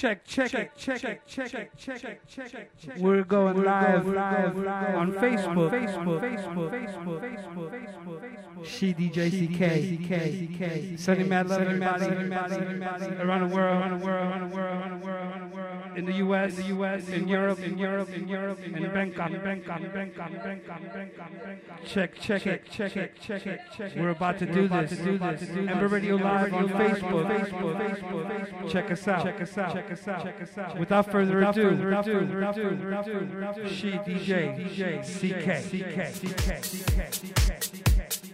check, check, check, check, check, check, check, check, check. We're going live, live, live on Facebook, Facebook, Facebook, Facebook, Facebook, Facebook. She DJ CK, Sunny Mad Love, everybody, around the world, around the world, around the world, around the world, around the world, in the U.S., in the U.S., in Europe, in Europe, in Europe, in Bangkok, Bangkok, Bangkok, Bangkok, Bangkok. Check, check, check, check, check, check, check. We're about to do this, do this. Ember Radio Live on Facebook, Facebook, Facebook. Check us out, check us out, check us out, check us out. Without further ado, without further ado, without further ado, she DJ, DJ, CK, CK, CK, CK, CK, CK.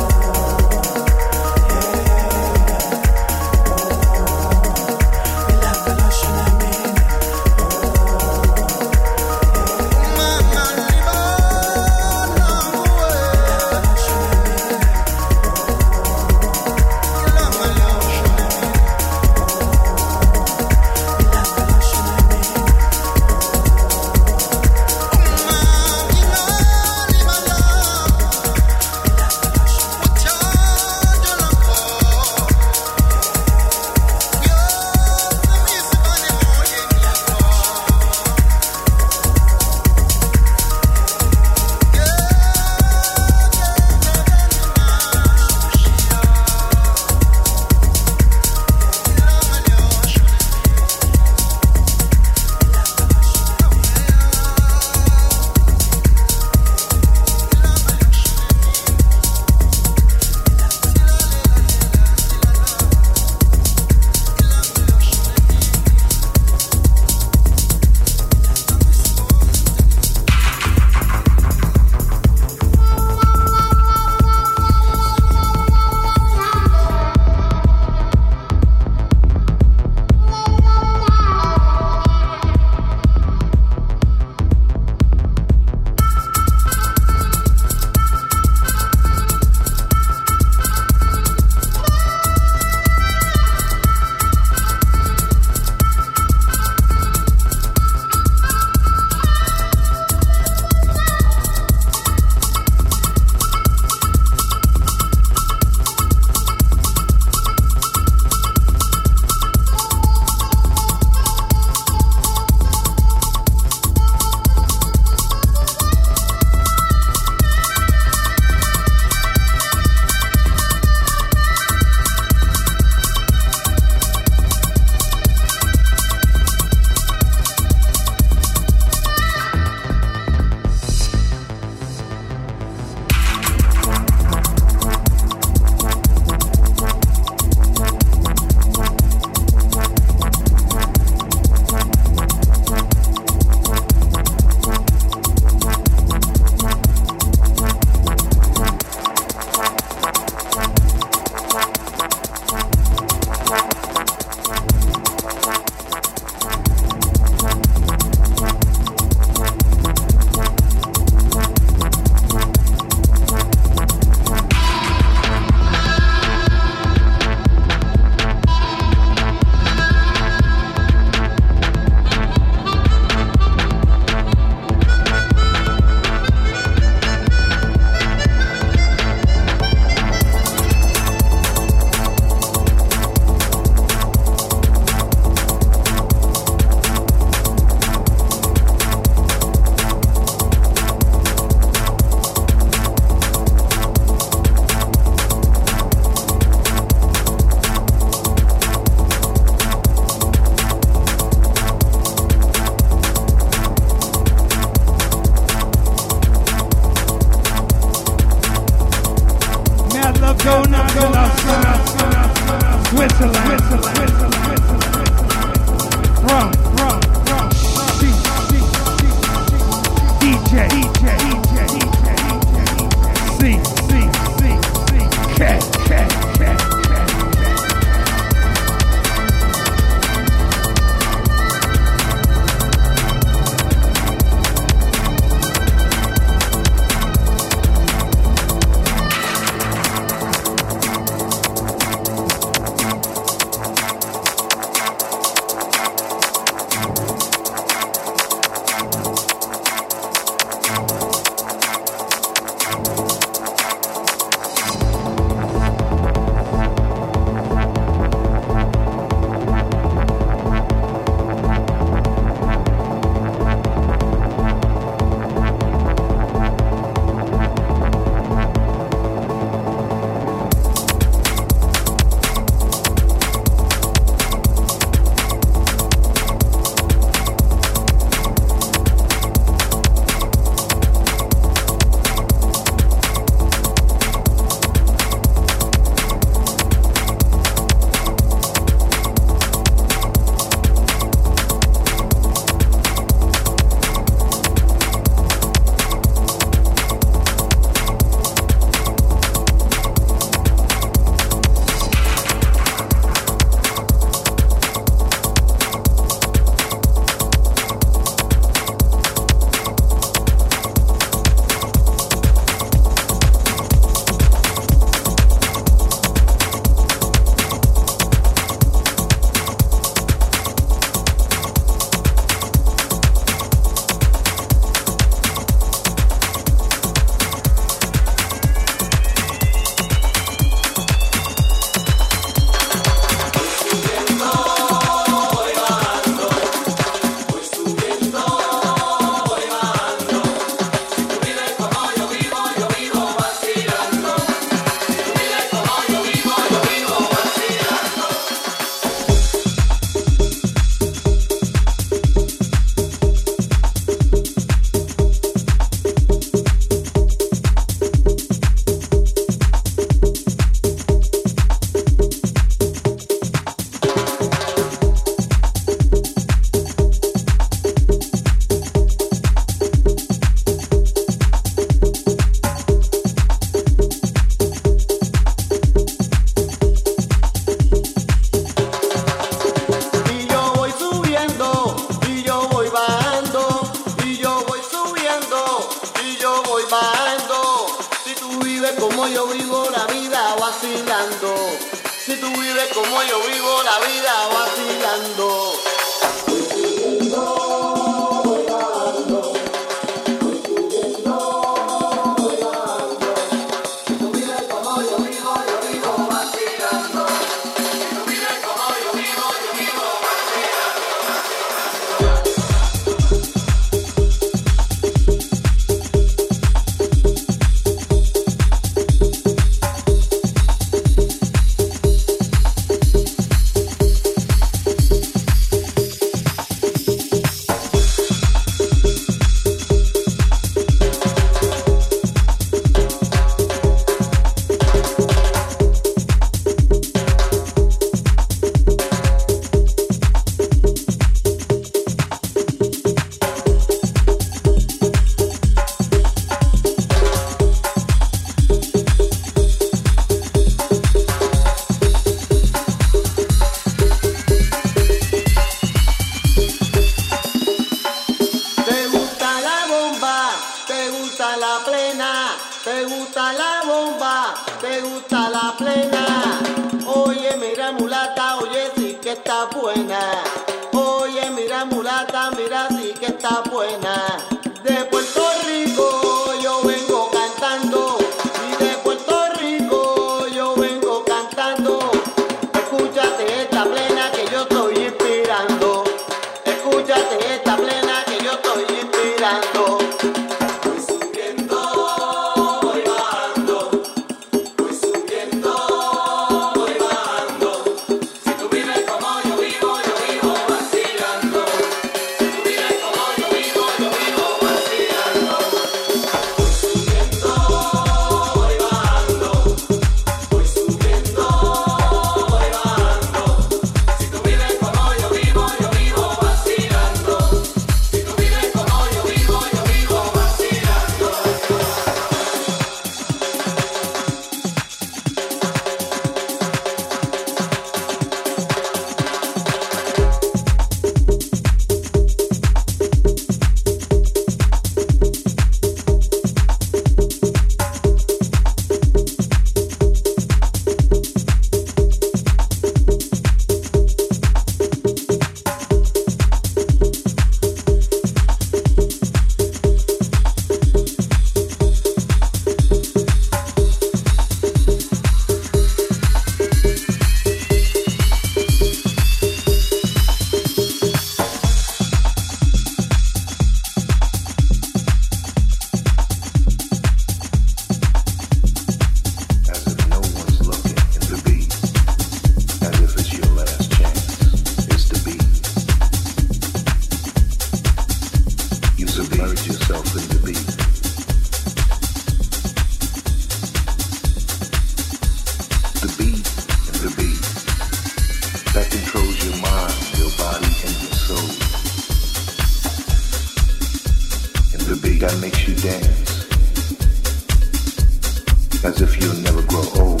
as if you'll never grow old.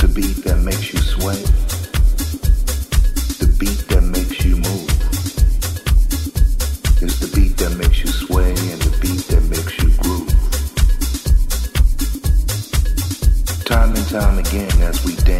The beat that makes you sway, the beat that makes you move. It's the beat that makes you sway and the beat that makes you groove. Time and time again as we dance.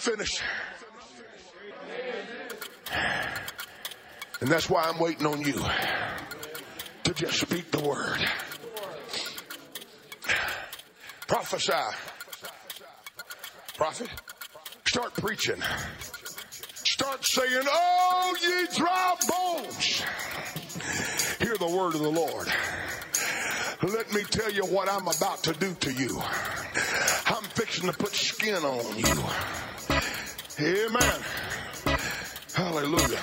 Not finished. And that's why I'm waiting on you to just speak the word. Prophesy. Prophet, start preaching. Start saying, Oh, ye dry bones, hear the word of the Lord. Let me tell you what I'm about to do to you. I'm fixing to put skin on you. Amen. Hallelujah.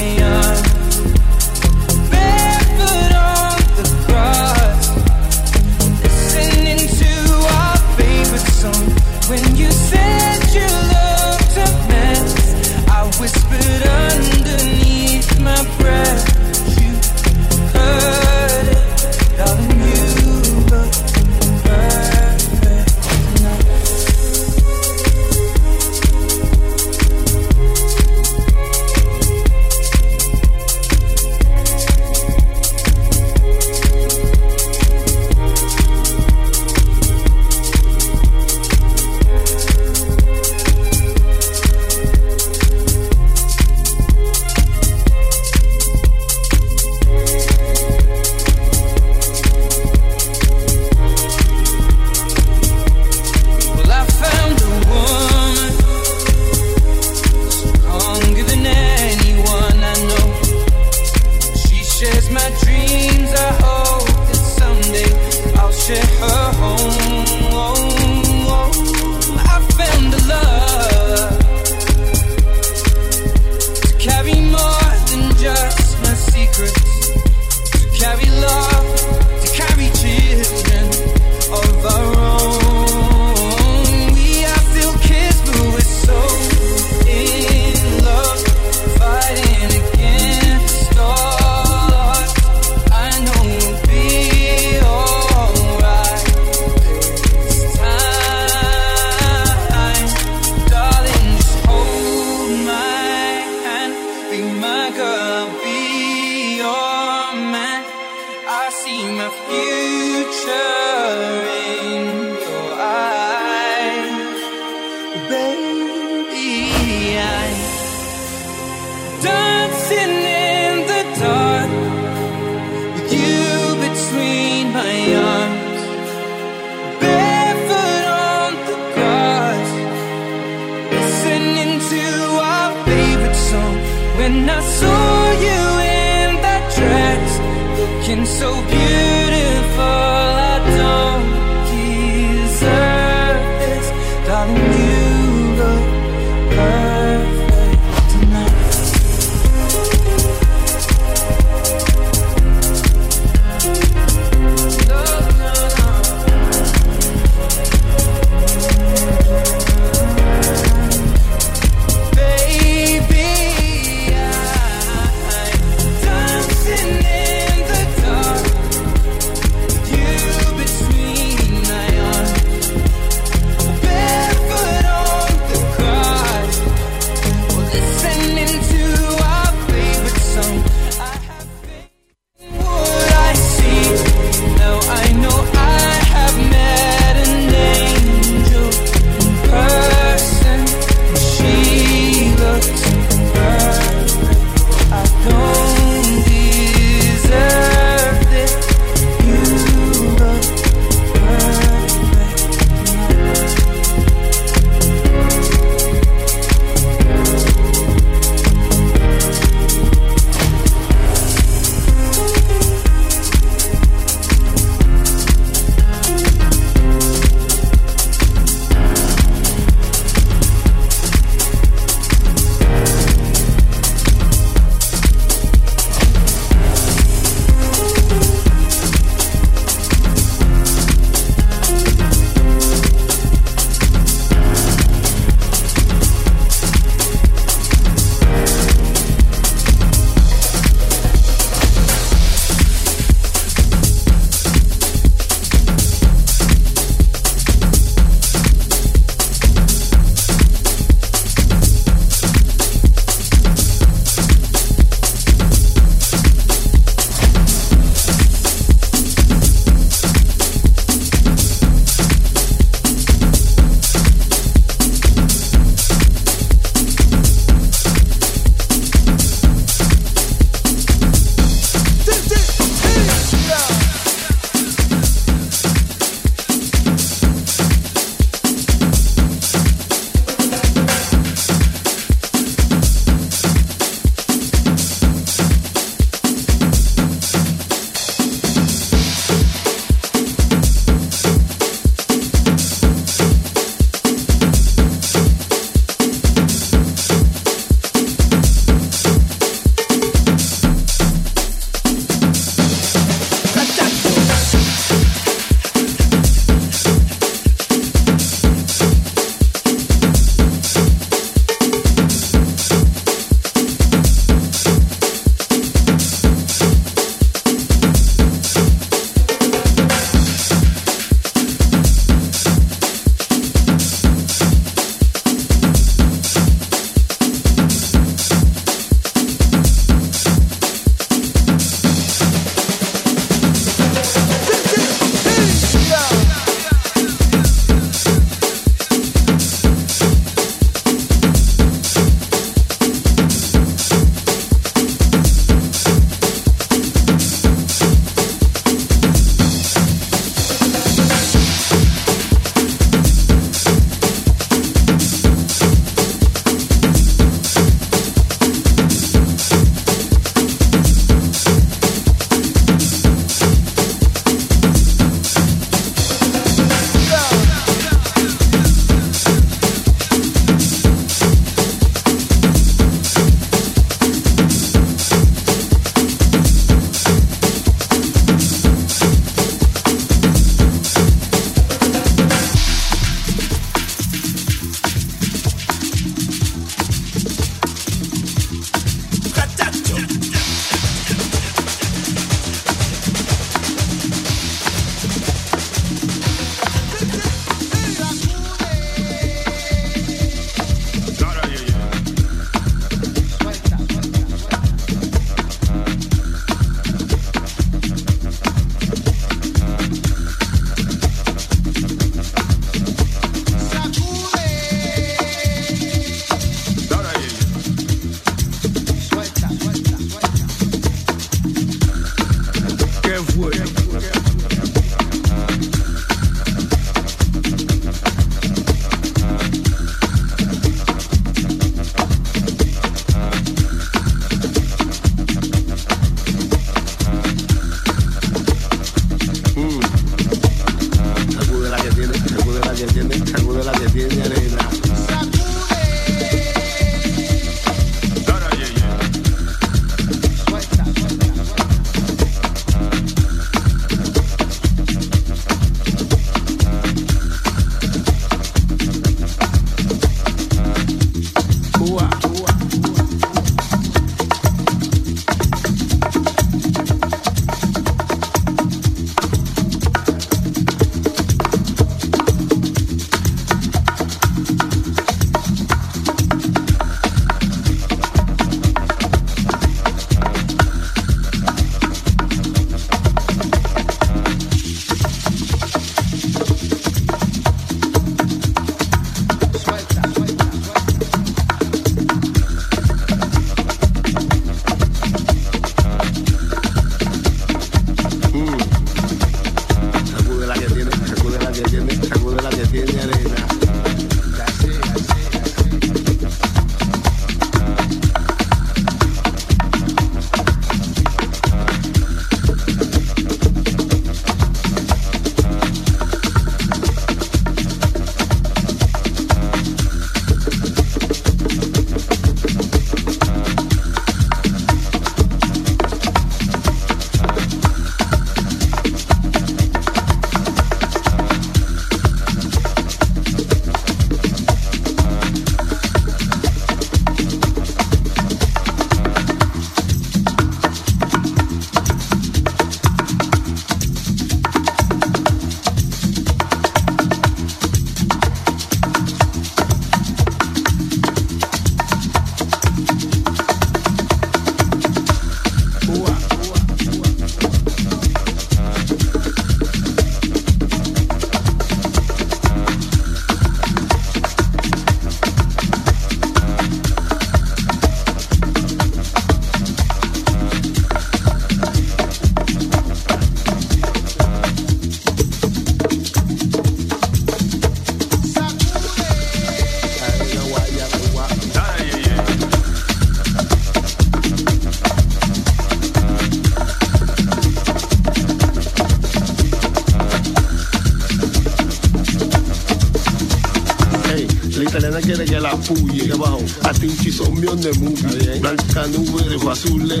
Italiana quiere que la puye. ¿Qué bajo? A Tinchi son míos de movie. Blanca nube de azules.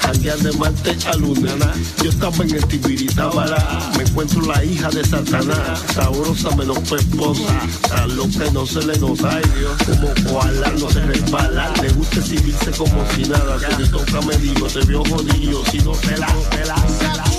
Janguear de Marte a luna. Yo estaba en el Tibirita para. Me encuentro la hija de Satanás. Sabrosa menos tu esposa. A lo que no se le nota. Ay Dios. Como koala no se resbala. Le gusta exhibirse como si nada. Si le toca me digo, te veo jodido. Si no te la, te la, te la.